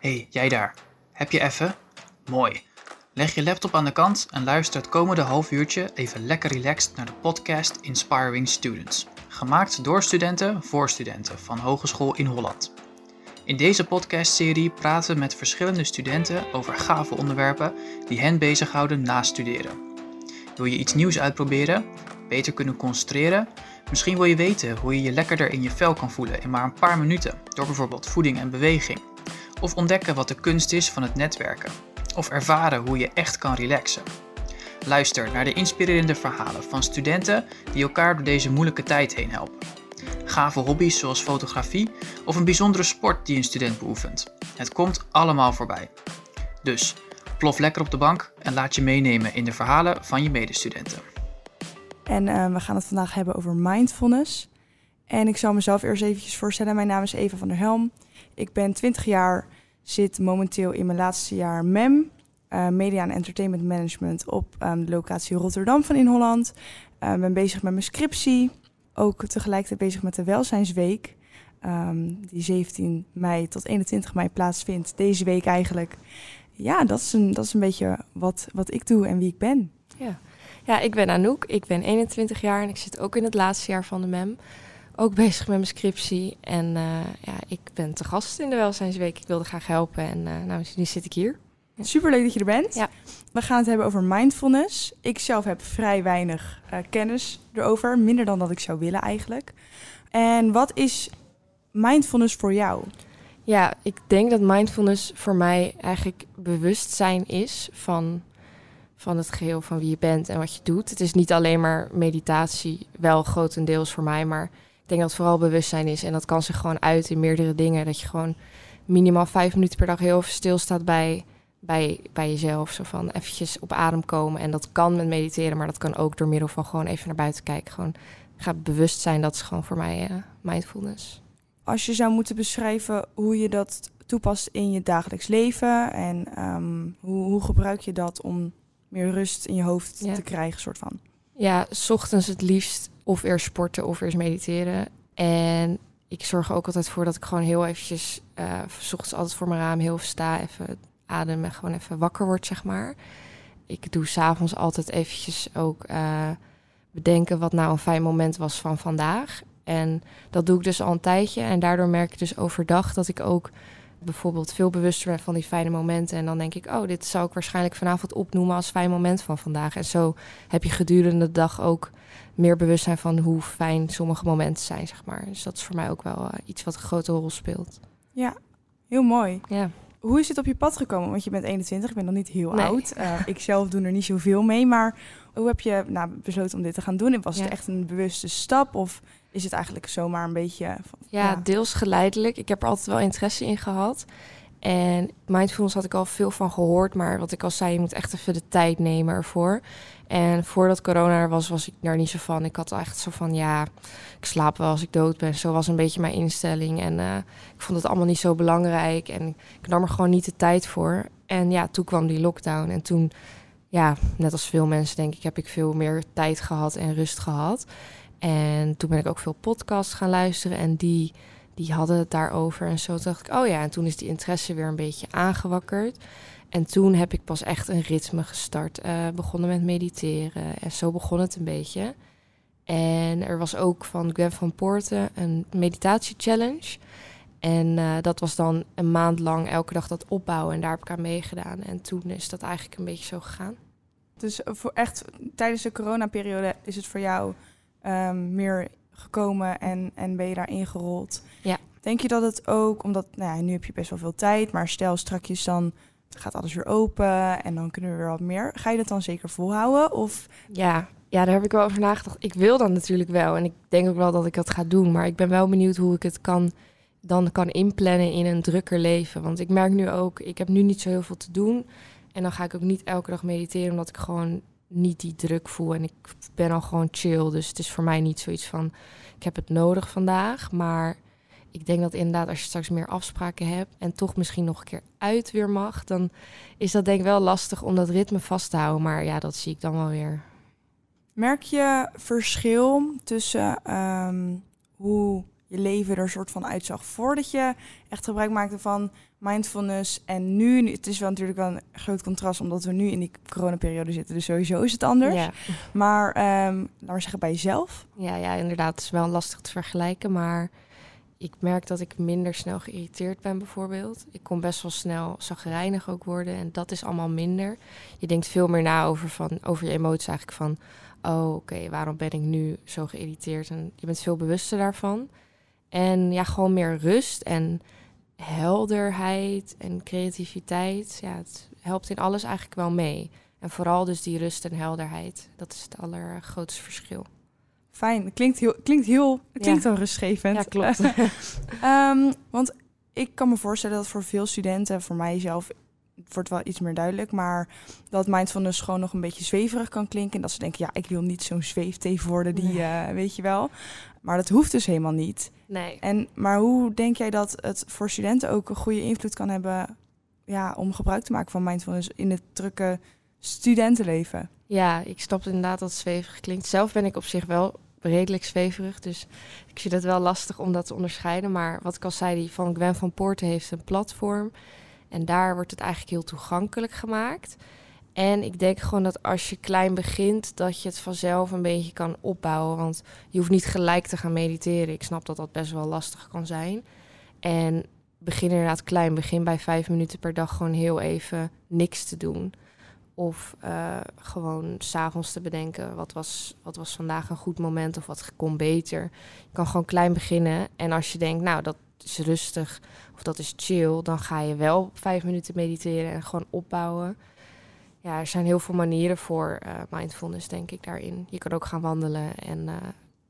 hey, jij daar. Heb je even? Mooi. Leg je laptop aan de kant en luister het komende half uurtje even lekker relaxed naar de podcast Inspiring Students. Gemaakt door studenten voor studenten van Hogeschool in Holland. In deze podcastserie praten we met verschillende studenten over gave onderwerpen die hen bezighouden na studeren. Wil je iets nieuws uitproberen? Beter kunnen concentreren? Misschien wil je weten hoe je je lekkerder in je vel kan voelen in maar een paar minuten door bijvoorbeeld voeding en beweging. Of ontdekken wat de kunst is van het netwerken. Of ervaren hoe je echt kan relaxen. Luister naar de inspirerende verhalen van studenten die elkaar door deze moeilijke tijd heen helpen. Gave hobby's zoals fotografie of een bijzondere sport die een student beoefent. Het komt allemaal voorbij. Dus plof lekker op de bank en laat je meenemen in de verhalen van je medestudenten. En uh, we gaan het vandaag hebben over mindfulness. En ik zal mezelf eerst eventjes voorstellen. Mijn naam is Eva van der Helm. Ik ben 20 jaar, zit momenteel in mijn laatste jaar MEM, uh, Media en Entertainment Management, op um, de locatie Rotterdam van in Holland. Uh, ben bezig met mijn scriptie, ook tegelijkertijd bezig met de Welzijnsweek, um, die 17 mei tot 21 mei plaatsvindt, deze week eigenlijk. Ja, dat is een, dat is een beetje wat, wat ik doe en wie ik ben. Ja. ja, ik ben Anouk, ik ben 21 jaar en ik zit ook in het laatste jaar van de MEM ook bezig met mijn scriptie. En uh, ja, ik ben te gast in de Welzijnsweek. Ik wilde graag helpen en uh, nou, nu zit ik hier. Ja. Super leuk dat je er bent. Ja. We gaan het hebben over mindfulness. Ik zelf heb vrij weinig uh, kennis erover. Minder dan dat ik zou willen eigenlijk. En wat is mindfulness voor jou? Ja, ik denk dat mindfulness voor mij eigenlijk bewustzijn is van, van het geheel van wie je bent en wat je doet. Het is niet alleen maar meditatie, wel grotendeels voor mij, maar denk dat het vooral bewustzijn is. En dat kan zich gewoon uit in meerdere dingen. Dat je gewoon minimaal vijf minuten per dag heel even stilstaat bij, bij, bij jezelf. Zo van eventjes op adem komen. En dat kan met mediteren, maar dat kan ook door middel van gewoon even naar buiten kijken. Gewoon ga bewust zijn, dat is gewoon voor mij uh, mindfulness. Als je zou moeten beschrijven hoe je dat toepast in je dagelijks leven en um, hoe, hoe gebruik je dat om meer rust in je hoofd ja. te krijgen, soort van? Ja, s ochtends het liefst of eerst sporten of eerst mediteren. En ik zorg ook altijd voor dat ik gewoon heel eventjes, uh, s ochtends altijd voor mijn raam heel sta, even adem en gewoon even wakker word, zeg maar. Ik doe s'avonds altijd eventjes ook uh, bedenken wat nou een fijn moment was van vandaag. En dat doe ik dus al een tijdje. En daardoor merk ik dus overdag dat ik ook bijvoorbeeld veel bewuster ben van die fijne momenten. En dan denk ik, oh, dit zou ik waarschijnlijk vanavond opnoemen als fijn moment van vandaag. En zo heb je gedurende de dag ook meer bewustzijn van hoe fijn sommige momenten zijn, zeg maar. Dus dat is voor mij ook wel uh, iets wat een grote rol speelt. Ja, heel mooi. Ja. Hoe is het op je pad gekomen? Want je bent 21, ik ben nog niet heel Nee. oud. Uh, ik zelf doe er niet zoveel mee. Maar hoe heb je nou, besloten om dit te gaan doen? Was Ja. het echt een bewuste stap? Of is het eigenlijk zomaar een beetje... van- Ja, deels geleidelijk. Ik heb er altijd wel interesse in gehad. En mindfulness had ik al veel van gehoord, maar wat ik al zei, je moet echt even de tijd nemen ervoor. En voordat corona er was, was ik daar niet zo van. Ik had echt zo van, ja, ik slaap wel als ik dood ben. Zo was een beetje mijn instelling. En eh, ik vond het allemaal niet zo belangrijk. En ik nam er gewoon niet de tijd voor. En ja, toen kwam die lockdown. En toen, ja, net als veel mensen denk ik, heb ik veel meer tijd gehad en rust gehad. En toen ben ik ook veel podcasts gaan luisteren. En die die hadden het daarover. En zo dacht ik, oh ja, en toen is die interesse weer een beetje aangewakkerd. En toen heb ik pas echt een ritme gestart. eh, begonnen met mediteren. En zo begon het een beetje. En er was ook van Gwen van Poorten een meditatie-challenge. En eh, dat was dan een maand lang elke dag dat opbouwen. En daar heb ik aan meegedaan. En toen is dat eigenlijk een beetje zo gegaan. Dus voor echt tijdens de coronaperiode is het voor jou ehm, meer gekomen en, en ben je daar ingerold. Ja. Denk je dat het ook, omdat nou ja, nu heb je best wel veel tijd, maar stel strakjes dan gaat alles weer open en dan kunnen we weer wat meer. Ga je dat dan zeker volhouden? Of Ja, ja, daar heb ik wel over nagedacht. Ik wil dan natuurlijk wel. En ik denk ook wel dat ik dat ga doen. Maar ik ben wel benieuwd hoe ik het kan, dan kan inplannen in een drukker leven. Want ik merk nu ook, ik heb nu niet zo heel veel te doen. En dan ga ik ook niet elke dag mediteren, omdat ik gewoon niet die druk voel. En ik ben al gewoon chill. Dus het is voor mij niet zoiets van, ik heb het nodig vandaag. Maar ik denk dat inderdaad, als je straks meer afspraken hebt en toch misschien nog een keer uit weer mag, dan is dat denk ik wel lastig om dat ritme vast te houden. Maar ja, dat zie ik dan wel weer. merk je verschil tussen ehm, hoe je leven er soort van uitzag voordat je echt gebruik maakte van mindfulness en nu? Het is wel natuurlijk wel een groot contrast omdat we nu in die coronaperiode zitten, dus sowieso is het anders. Ja. Maar um, laten we zeggen bij jezelf. Ja, ja, inderdaad. Het is wel lastig te vergelijken, maar ik merk dat ik minder snel geïrriteerd ben bijvoorbeeld. Ik kon best wel snel zagrijnig ook worden en dat is allemaal minder. Je denkt veel meer na over, van, over je emoties eigenlijk van... oh, oké, waarom ben ik nu zo geïrriteerd? En je bent veel bewuster daarvan. En ja, gewoon meer rust en helderheid en creativiteit. Ja, het helpt in alles eigenlijk wel mee. En vooral dus die rust en helderheid. Dat is het allergrootste verschil. Fijn, klinkt heel, klinkt heel, klinkt ja. rustgevend. Ja, klopt. um, want ik kan me voorstellen dat voor veel studenten, voor mijzelf, wordt wel iets meer duidelijk, maar dat mindfulness gewoon nog een beetje zweverig kan klinken. En dat ze denken, ja, ik wil niet zo'n zweefteef worden, die, nee. uh, weet je wel. Maar dat hoeft dus helemaal niet. Nee. En, maar hoe denk jij dat het voor studenten ook een goede invloed kan hebben ja, om gebruik te maken van mindfulness in het drukke studentenleven? Ja, ik snap inderdaad dat het zweverig klinkt. Zelf ben ik op zich wel redelijk zweverig, dus ik vind het wel lastig om dat te onderscheiden. Maar wat ik al zei, die van Gwen van Poorten heeft een platform. En daar wordt het eigenlijk heel toegankelijk gemaakt. En ik denk gewoon dat als je klein begint, dat je het vanzelf een beetje kan opbouwen. Want je hoeft niet gelijk te gaan mediteren. Ik snap dat dat best wel lastig kan zijn. En begin inderdaad klein. Begin bij vijf minuten per dag gewoon heel even niks te doen. Of uh, gewoon s'avonds te bedenken, wat was, wat was vandaag een goed moment of wat kon beter. Je kan gewoon klein beginnen. En als je denkt, nou, dat is rustig of dat is chill, dan ga je wel vijf minuten mediteren en gewoon opbouwen. Ja, er zijn heel veel manieren voor uh, mindfulness, denk ik, daarin. Je kan ook gaan wandelen en uh,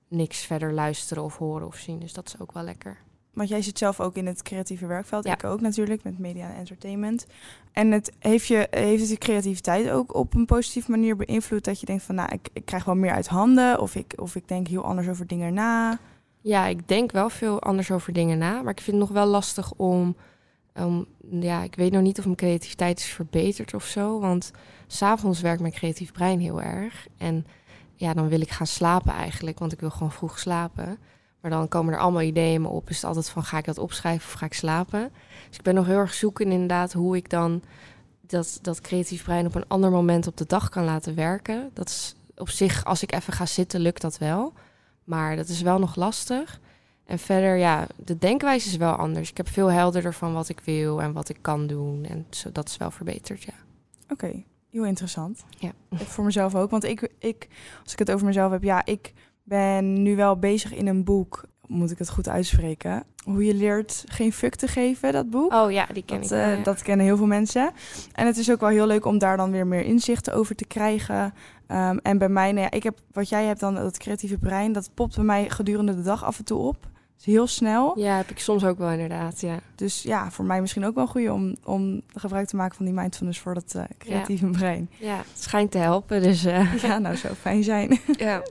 niks verder luisteren of horen of zien. Dus dat is ook wel lekker. Want jij zit zelf ook in het creatieve werkveld. Ja. Ik ook natuurlijk, met media en entertainment. En het heeft, je, heeft het je creativiteit ook op een positieve manier beïnvloed? Dat je denkt van, nou, ik, ik krijg wel meer uit handen. Of ik, of ik denk heel anders over dingen na. Ja, ik denk wel veel anders over dingen na. Maar ik vind het nog wel lastig om... Um, ja, ik weet nog niet of mijn creativiteit is verbeterd of zo. Want s'avonds werkt mijn creatief brein heel erg. En ja, dan wil ik gaan slapen eigenlijk. Want ik wil gewoon vroeg slapen. Maar dan komen er allemaal ideeën me op. Is het altijd van, ga ik dat opschrijven of ga ik slapen? Dus ik ben nog heel erg zoeken inderdaad hoe ik dan dat, dat creatief brein op een ander moment op de dag kan laten werken. Dat is op zich, als ik even ga zitten, lukt dat wel. Maar dat is wel nog lastig. En verder, ja, de denkwijze is wel anders. Ik heb veel helderder van wat ik wil en wat ik kan doen. En zo, dat is wel verbeterd, ja. Oké, okay, heel interessant. Ja. Voor mezelf ook. Want ik, ik, als ik het over mezelf heb, ja, ik ben nu wel bezig in een boek, moet ik het goed uitspreken, hoe je leert geen fuck te geven, dat boek. Oh ja, die ken dat, ik. Uh, ja. Dat kennen heel veel mensen. En het is ook wel heel leuk om daar dan weer meer inzichten over te krijgen. Um, en bij mij, nou ja, ik heb wat jij hebt dan, dat creatieve brein, dat popt bij mij gedurende de dag af en toe op. Dus heel snel. Ja, heb ik soms ook wel inderdaad, ja. Dus ja, voor mij misschien ook wel goed om, om gebruik te maken van die mindfulness voor dat uh, creatieve ja. brein. Ja, het schijnt te helpen, dus... Uh... Ja, nou, zou fijn zijn. ja.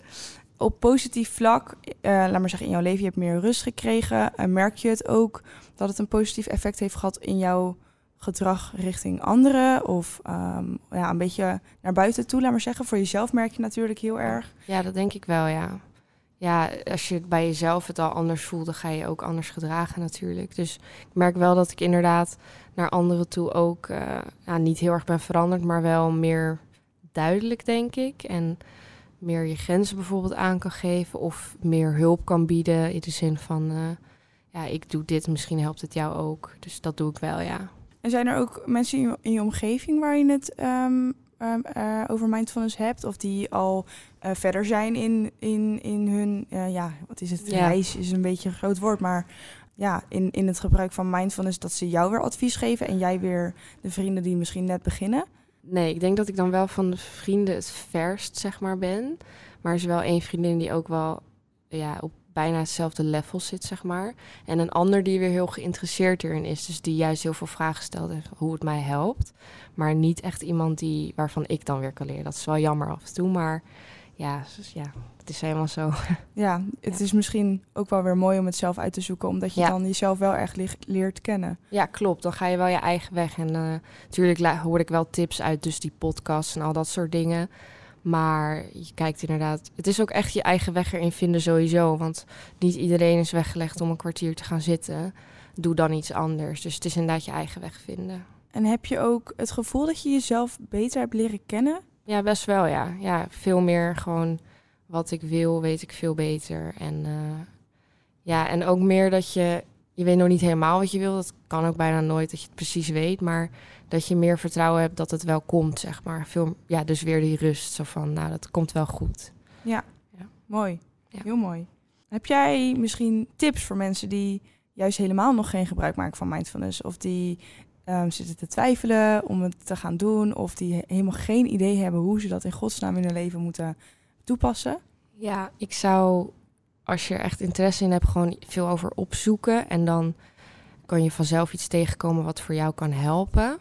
Op positief vlak, uh, laat maar zeggen, in jouw leven, je hebt meer rust gekregen. En merk je het ook dat het een positief effect heeft gehad in jouw gedrag richting anderen? Of um, ja, een beetje naar buiten toe, laat maar zeggen. Voor jezelf merk je natuurlijk heel erg. Ja, dat denk ik wel, ja. Ja, als je bij jezelf het al anders voelt, dan ga je ook anders gedragen natuurlijk. Dus ik merk wel dat ik inderdaad naar anderen toe ook ja, niet heel erg ben veranderd, maar wel meer duidelijk, denk ik. En meer je grenzen bijvoorbeeld aan kan geven of meer hulp kan bieden in de zin van, uh, ja, ik doe dit, misschien helpt het jou ook. Dus dat doe ik wel, ja. En zijn er ook mensen in je, in je omgeving waar je het um, um, uh, over mindfulness hebt of die al uh, verder zijn in, in, in hun, ja, wat is het, ja. reis is een beetje een groot woord, maar ja, in, in het gebruik van mindfulness dat ze jou weer advies geven en jij weer de vrienden die misschien net beginnen? Nee, ik denk dat ik dan wel van de vrienden het verst, zeg maar, ben. Maar er is wel één vriendin die ook wel ja, op bijna hetzelfde level zit, zeg maar. En een ander die weer heel geïnteresseerd erin is. Dus die juist heel veel vragen stelt hoe het mij helpt. Maar niet echt iemand die, waarvan ik dan weer kan leren. Dat is wel jammer af en toe, maar ja, dus ja het is helemaal zo. Ja, het ja. is misschien ook wel weer mooi om het zelf uit te zoeken, omdat je ja. dan jezelf wel echt leert kennen. Ja, klopt. Dan ga je wel je eigen weg. En uh, natuurlijk hoor ik wel tips uit, dus die podcasts en al dat soort dingen. Maar je kijkt inderdaad, het is ook echt je eigen weg erin vinden sowieso. Want niet iedereen is weggelegd om een kwartier te gaan zitten. Doe dan iets anders. Dus het is inderdaad je eigen weg vinden. En heb je ook het gevoel dat je jezelf beter hebt leren kennen? Ja, best wel ja. Ja, veel meer gewoon wat ik wil, weet ik veel beter. En uh, ja, en ook meer dat je, je weet nog niet helemaal wat je wil. Dat kan ook bijna nooit dat je het precies weet. Maar dat je meer vertrouwen hebt dat het wel komt, zeg maar. Veel, ja, dus weer die rust. Zo van, nou, dat komt wel goed. Ja, ja. mooi. Ja. Heel mooi. Heb jij misschien tips voor mensen die juist helemaal nog geen gebruik maken van mindfulness? Of die um, zitten te twijfelen om het te gaan doen? Of die helemaal geen idee hebben hoe ze dat in godsnaam in hun leven moeten toepassen? Ja, ik zou, als je er echt interesse in hebt, gewoon veel over opzoeken. En dan kan je vanzelf iets tegenkomen wat voor jou kan helpen.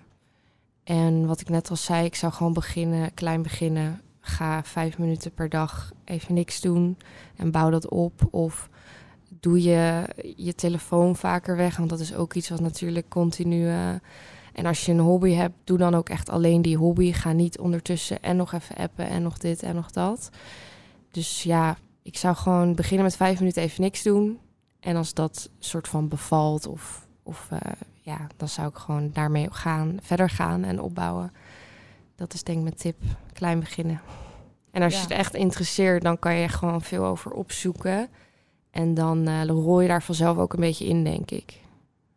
En wat ik net al zei, ik zou gewoon beginnen, klein beginnen. Ga vijf minuten per dag even niks doen en bouw dat op. Of doe je je telefoon vaker weg, want dat is ook iets wat natuurlijk continu. Uh, en als je een hobby hebt, doe dan ook echt alleen die hobby. Ga niet ondertussen en nog even appen en nog dit en nog dat. Dus ja, ik zou gewoon beginnen met vijf minuten even niks doen. En als dat soort van bevalt of, of uh, ja, dan zou ik gewoon daarmee gaan, verder gaan en opbouwen. Dat is denk ik mijn tip. Klein beginnen. En als je het echt interesseert, dan kan je gewoon veel over opzoeken. En dan uh, rol je daar vanzelf ook een beetje in, denk ik.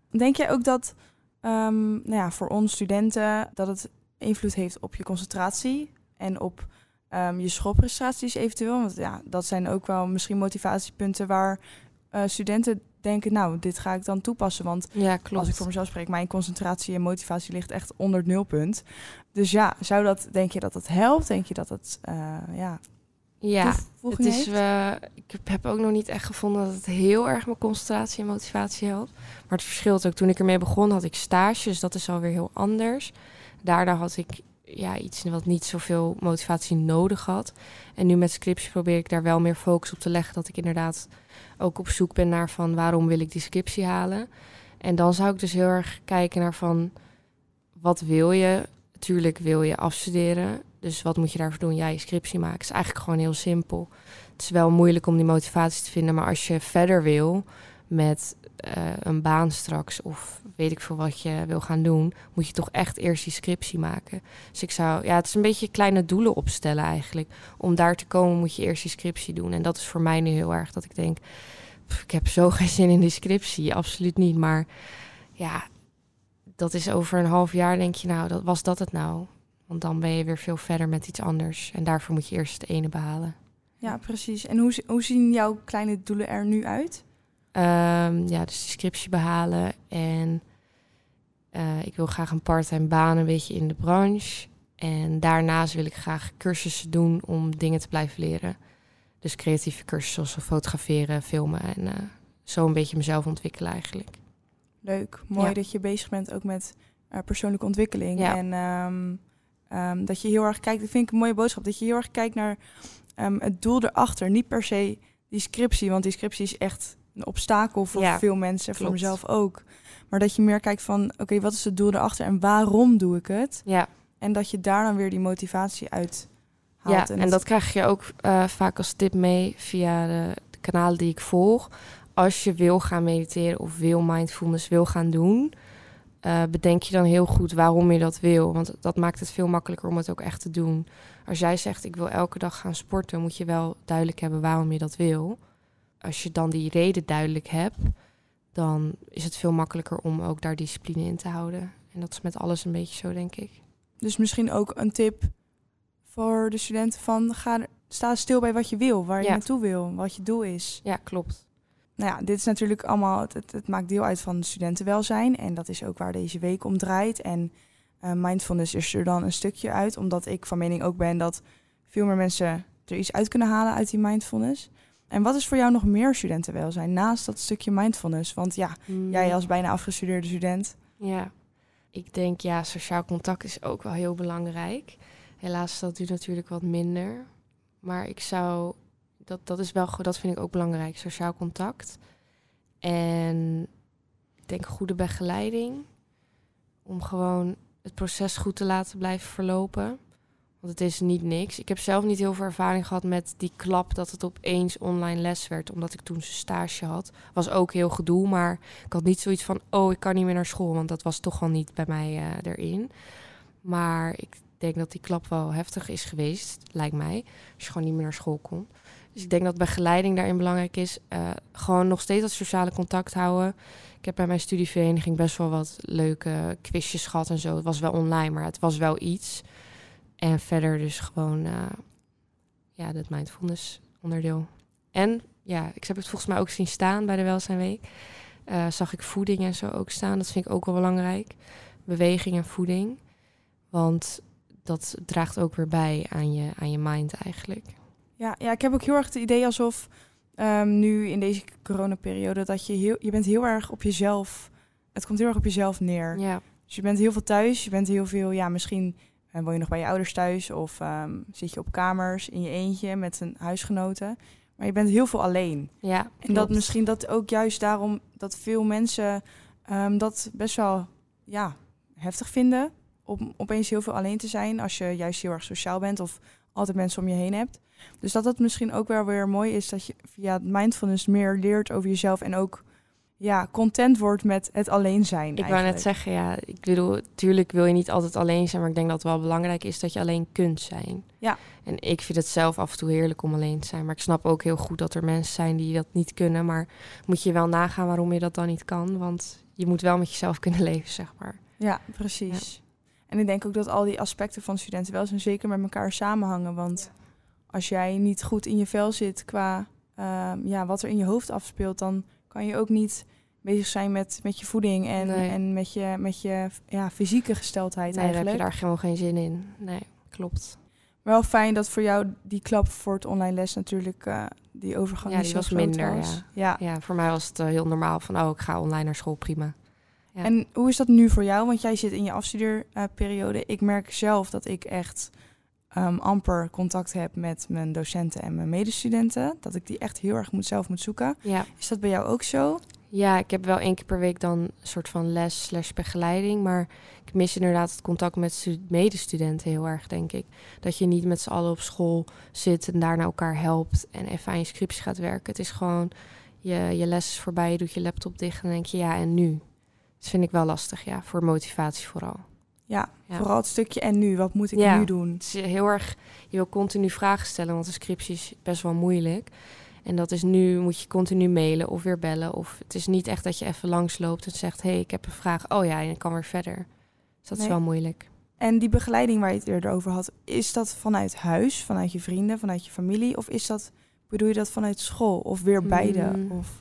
Denk jij ook dat um, nou ja, voor ons studenten dat het invloed heeft op je concentratie en op um, je schoolprestaties eventueel? Want ja, dat zijn ook wel misschien motivatiepunten waar uh, studenten denken, nou, dit ga ik dan toepassen. Want ja, klopt. als ik voor mezelf spreek, mijn concentratie en motivatie ligt echt onder het nulpunt. Dus ja, zou dat, denk je dat dat helpt? Denk je dat het, uh, ja... Ja, het is, uh, ik heb ook nog niet echt gevonden dat het heel erg mijn concentratie en motivatie helpt. Maar het verschilt ook. Toen ik ermee begon, had ik stages. Dat is alweer heel anders. Daardoor had ik ja, iets wat niet zoveel motivatie nodig had. En nu met scriptie probeer ik daar wel meer focus op te leggen. Dat ik inderdaad ook op zoek ben naar van waarom wil ik die scriptie halen. En dan zou ik dus heel erg kijken naar van wat wil je? Tuurlijk wil je afstuderen. Dus wat moet je daarvoor doen? Ja, je scriptie maken. Het is eigenlijk gewoon heel simpel. Het is wel moeilijk om die motivatie te vinden. Maar als je verder wil met uh, een baan straks of weet ik veel wat je wil gaan doen, moet je toch echt eerst die scriptie maken. Dus ik zou, ja, het is een beetje kleine doelen opstellen eigenlijk. Om daar te komen moet je eerst die scriptie doen. En dat is voor mij nu heel erg dat ik denk, ik heb zo geen zin in die scriptie, absoluut niet. Maar ja, dat is over een half jaar denk je, nou, dat, was dat het nou? Want dan ben je weer veel verder met iets anders. En daarvoor moet je eerst het ene behalen. Ja, precies. En hoe, hoe zien jouw kleine doelen er nu uit? Um, ja, dus de scriptie behalen. En uh, ik wil graag een parttime baan een beetje in de branche. En daarnaast wil ik graag cursussen doen om dingen te blijven leren. Dus creatieve cursussen zoals fotograferen, filmen en uh, zo een beetje mezelf ontwikkelen eigenlijk. Leuk, mooi ja. dat je bezig bent ook met uh, persoonlijke ontwikkeling. Ja. En um, um, dat je heel erg kijkt, dat vind ik een mooie boodschap, dat je heel erg kijkt naar het doel erachter. Niet per se die scriptie, want die scriptie is echt een obstakel voor ja, veel mensen, klopt. voor mezelf ook. Maar dat je meer kijkt van, oké, okay, wat is het doel erachter en waarom doe ik het? Ja. En dat je daar dan weer die motivatie uit haalt. Ja, en, en dat krijg je ook uh, vaak als tip mee via de, de, kanalen die ik volg. Als je wil gaan mediteren of wil mindfulness wil gaan doen, uh, bedenk je dan heel goed waarom je dat wil. Want dat maakt het veel makkelijker om het ook echt te doen. Als jij zegt, ik wil elke dag gaan sporten, moet je wel duidelijk hebben waarom je dat wil als je dan die reden duidelijk hebt, dan is het veel makkelijker om ook daar discipline in te houden. En dat is met alles een beetje zo, denk ik. Dus misschien ook een tip voor de studenten van ga, sta stil bij wat je wil, waar je ja. naartoe wil, wat je doel is. Ja, klopt. Nou ja, dit is natuurlijk allemaal, het, het maakt deel uit van studentenwelzijn en dat is ook waar deze week om draait. En uh, mindfulness is er dan een stukje uit, omdat ik van mening ook ben dat veel meer mensen er iets uit kunnen halen uit die mindfulness. En wat is voor jou nog meer studentenwelzijn naast dat stukje mindfulness? Want ja, mm. jij als bijna afgestudeerde student. Ja, ik denk ja, sociaal contact is ook wel heel belangrijk. Helaas dat u natuurlijk wat minder. Maar ik zou, dat, dat is wel, dat vind ik ook belangrijk, sociaal contact. En ik denk goede begeleiding. Om gewoon het proces goed te laten blijven verlopen. Want het is niet niks. Ik heb zelf niet heel veel ervaring gehad met die klap dat het opeens online les werd. Omdat ik toen stage had. Was ook heel gedoe, maar ik had niet zoiets van... oh, ik kan niet meer naar school, want dat was toch al niet bij mij uh, erin. Maar ik denk dat die klap wel heftig is geweest, lijkt mij. Als je gewoon niet meer naar school kon. Dus ik denk dat begeleiding daarin belangrijk is. Uh, gewoon nog steeds dat sociale contact houden. Ik heb bij mijn studievereniging best wel wat leuke quizjes gehad en zo. Het was wel online, maar het was wel iets. En verder dus gewoon uh, ja, dat mindfulness onderdeel. En ja, ik heb het volgens mij ook zien staan bij de Welzijnweek. Uh, zag ik voeding en zo ook staan. Dat vind ik ook wel belangrijk. Beweging en voeding. Want dat draagt ook weer bij aan je, aan je mind eigenlijk. Ja, ja, ik heb ook heel erg het idee alsof um, nu in deze coronaperiode dat je heel, je bent heel erg op jezelf. Het komt heel erg op jezelf neer. Ja. Dus je bent heel veel thuis. Je bent heel veel, ja, misschien uh, woon je nog bij je ouders thuis of um, zit je op kamers in je eentje met een huisgenoten. Maar je bent heel veel alleen. Ja. Klopt. En dat misschien dat ook juist daarom dat veel mensen um, dat best wel ja, heftig vinden. Om opeens heel veel alleen te zijn als je juist heel erg sociaal bent of altijd mensen om je heen hebt. Dus dat het misschien ook wel weer mooi is dat je via mindfulness meer leert over jezelf en ook ja, content wordt met het alleen zijn. Ik wou net zeggen, ja, ik bedoel, natuurlijk wil je niet altijd alleen zijn, maar ik denk dat het wel belangrijk is dat je alleen kunt zijn. Ja. En ik vind het zelf af en toe heerlijk om alleen te zijn, maar ik snap ook heel goed dat er mensen zijn die dat niet kunnen, maar moet je wel nagaan waarom je dat dan niet kan, want je moet wel met jezelf kunnen leven, zeg maar. Ja, precies. Ja. En ik denk ook dat al die aspecten van studenten wel zijn zeker met elkaar samenhangen, want als jij niet goed in je vel zit qua uh, ja, wat er in je hoofd afspeelt, dan kan je ook niet bezig zijn met, met je voeding en, Nee. en met je, met je ja, fysieke gesteldheid Nee, daar heb je daar gewoon geen zin in. Nee, klopt. Wel fijn dat voor jou die klap voor het online les natuurlijk, eh, die overgang Ja, die zo was minder, was. Ja. Ja, voor mij was het eh, heel normaal van, oh, ik ga online naar school, prima. Ja. En hoe is dat nu voor jou? Want jij zit in je afstudeerperiode. ik merk zelf dat ik echt um, amper contact heb met mijn docenten en mijn medestudenten. Dat ik die echt heel erg moet, zelf moet zoeken. Ja. Is dat bij jou ook zo? Ja, ik heb wel één keer per week dan een soort van les slash begeleiding. Maar ik mis inderdaad het contact met stu- medestudenten heel erg, denk ik. Dat je niet met z'n allen op school zit en daar naar elkaar helpt en even aan je scriptie gaat werken. Het is gewoon, je, je les is voorbij, je doet je laptop dicht en dan denk je, ja, en nu? Dat vind ik wel lastig, ja, voor motivatie vooral. Ja, Ja. vooral het stukje en nu. Wat moet ik Ja. nu doen? Het is heel erg, je wil continu vragen stellen, want de scriptie is best wel moeilijk. En dat is nu, moet je continu mailen of weer bellen. Of het is niet echt dat je even langsloopt en zegt, hé, hey, ik heb een vraag. Oh ja, en ik kan weer verder. Dus dat Nee. is wel moeilijk. En die begeleiding waar je het eerder over had, is dat vanuit huis, vanuit je vrienden, vanuit je familie? Of is dat, bedoel je dat vanuit school? Of weer beide? Mm. Of,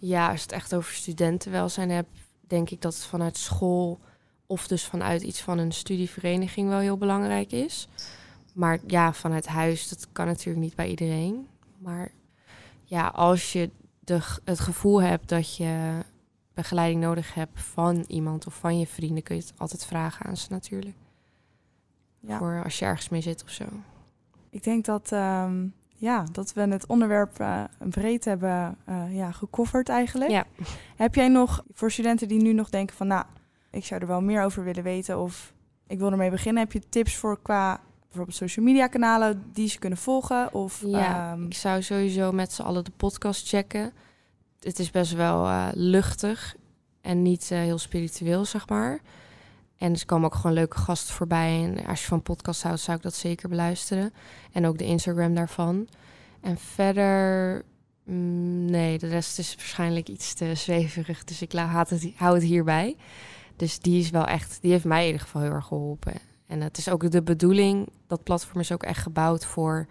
Ja, als het echt over studentenwelzijn hebt, denk ik dat het vanuit school of dus vanuit iets van een studievereniging wel heel belangrijk is. Maar ja, vanuit huis, dat kan natuurlijk niet bij iedereen. Maar ja, als je de, het gevoel hebt dat je begeleiding nodig hebt van iemand of van je vrienden, kun je het altijd vragen aan ze natuurlijk. ja. Voor als je ergens mee zit of zo. Ik denk dat, ehm, ja, dat we het onderwerp eh, breed hebben eh ja, gecoverd eigenlijk. Ja. Heb jij nog, voor studenten die nu nog denken van... nou, ik zou er wel meer over willen weten of ik wil ermee beginnen... heb je tips voor qua bijvoorbeeld social media kanalen die ze kunnen volgen? Of, Ja, ehm, ik zou sowieso met z'n allen de podcast checken. Het is best wel eh, luchtig en niet heel spiritueel, zeg maar. En er komen ook gewoon leuke gasten voorbij. En als je van podcast houdt, zou ik dat zeker beluisteren. En ook de Instagram daarvan. En verder, mm, nee, de rest is waarschijnlijk iets te zweverig. Dus ik haat het, hou het hierbij. Dus die is wel echt, die heeft mij in ieder geval heel erg geholpen. En het is ook de bedoeling, dat platform is ook echt gebouwd voor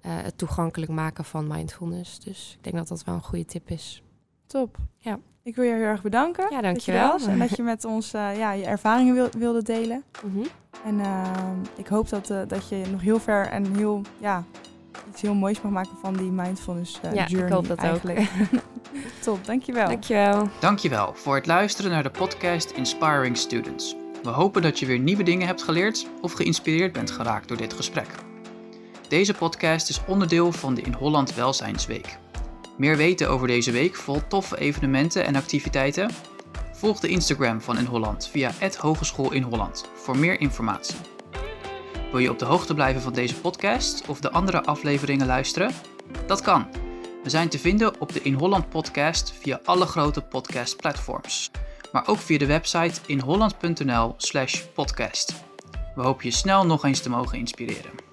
eh, het toegankelijk maken van mindfulness. Dus ik denk dat dat wel een goede tip is. top. Ja. Ik wil je heel erg bedanken. Ja, dat je dankjewel. was En dat je met ons eh, ja, je ervaringen wil, wilde delen. Mhm. En ehm, ik hoop dat, eh, dat je nog heel ver en heel, ja, iets heel moois mag maken van die mindfulness eh, Ja, ik journey hoop dat ook. eigenlijk. Top, dankjewel. Dankjewel. Dankjewel voor het luisteren naar de podcast Inspiring Students. We hopen dat je weer nieuwe dingen hebt geleerd of geïnspireerd bent geraakt door dit gesprek. Deze podcast is onderdeel van de In Holland Welzijnsweek. Meer weten over deze week vol toffe evenementen en activiteiten? Volg de Instagram van In Holland via Hogeschool in Holland voor meer informatie. Wil je op de hoogte blijven van deze podcast of de andere afleveringen luisteren? Dat kan. We zijn te vinden op de In Holland podcast via alle grote podcastplatforms. Maar ook via de website inholland.nl/podcast. We hopen je snel nog eens te mogen inspireren.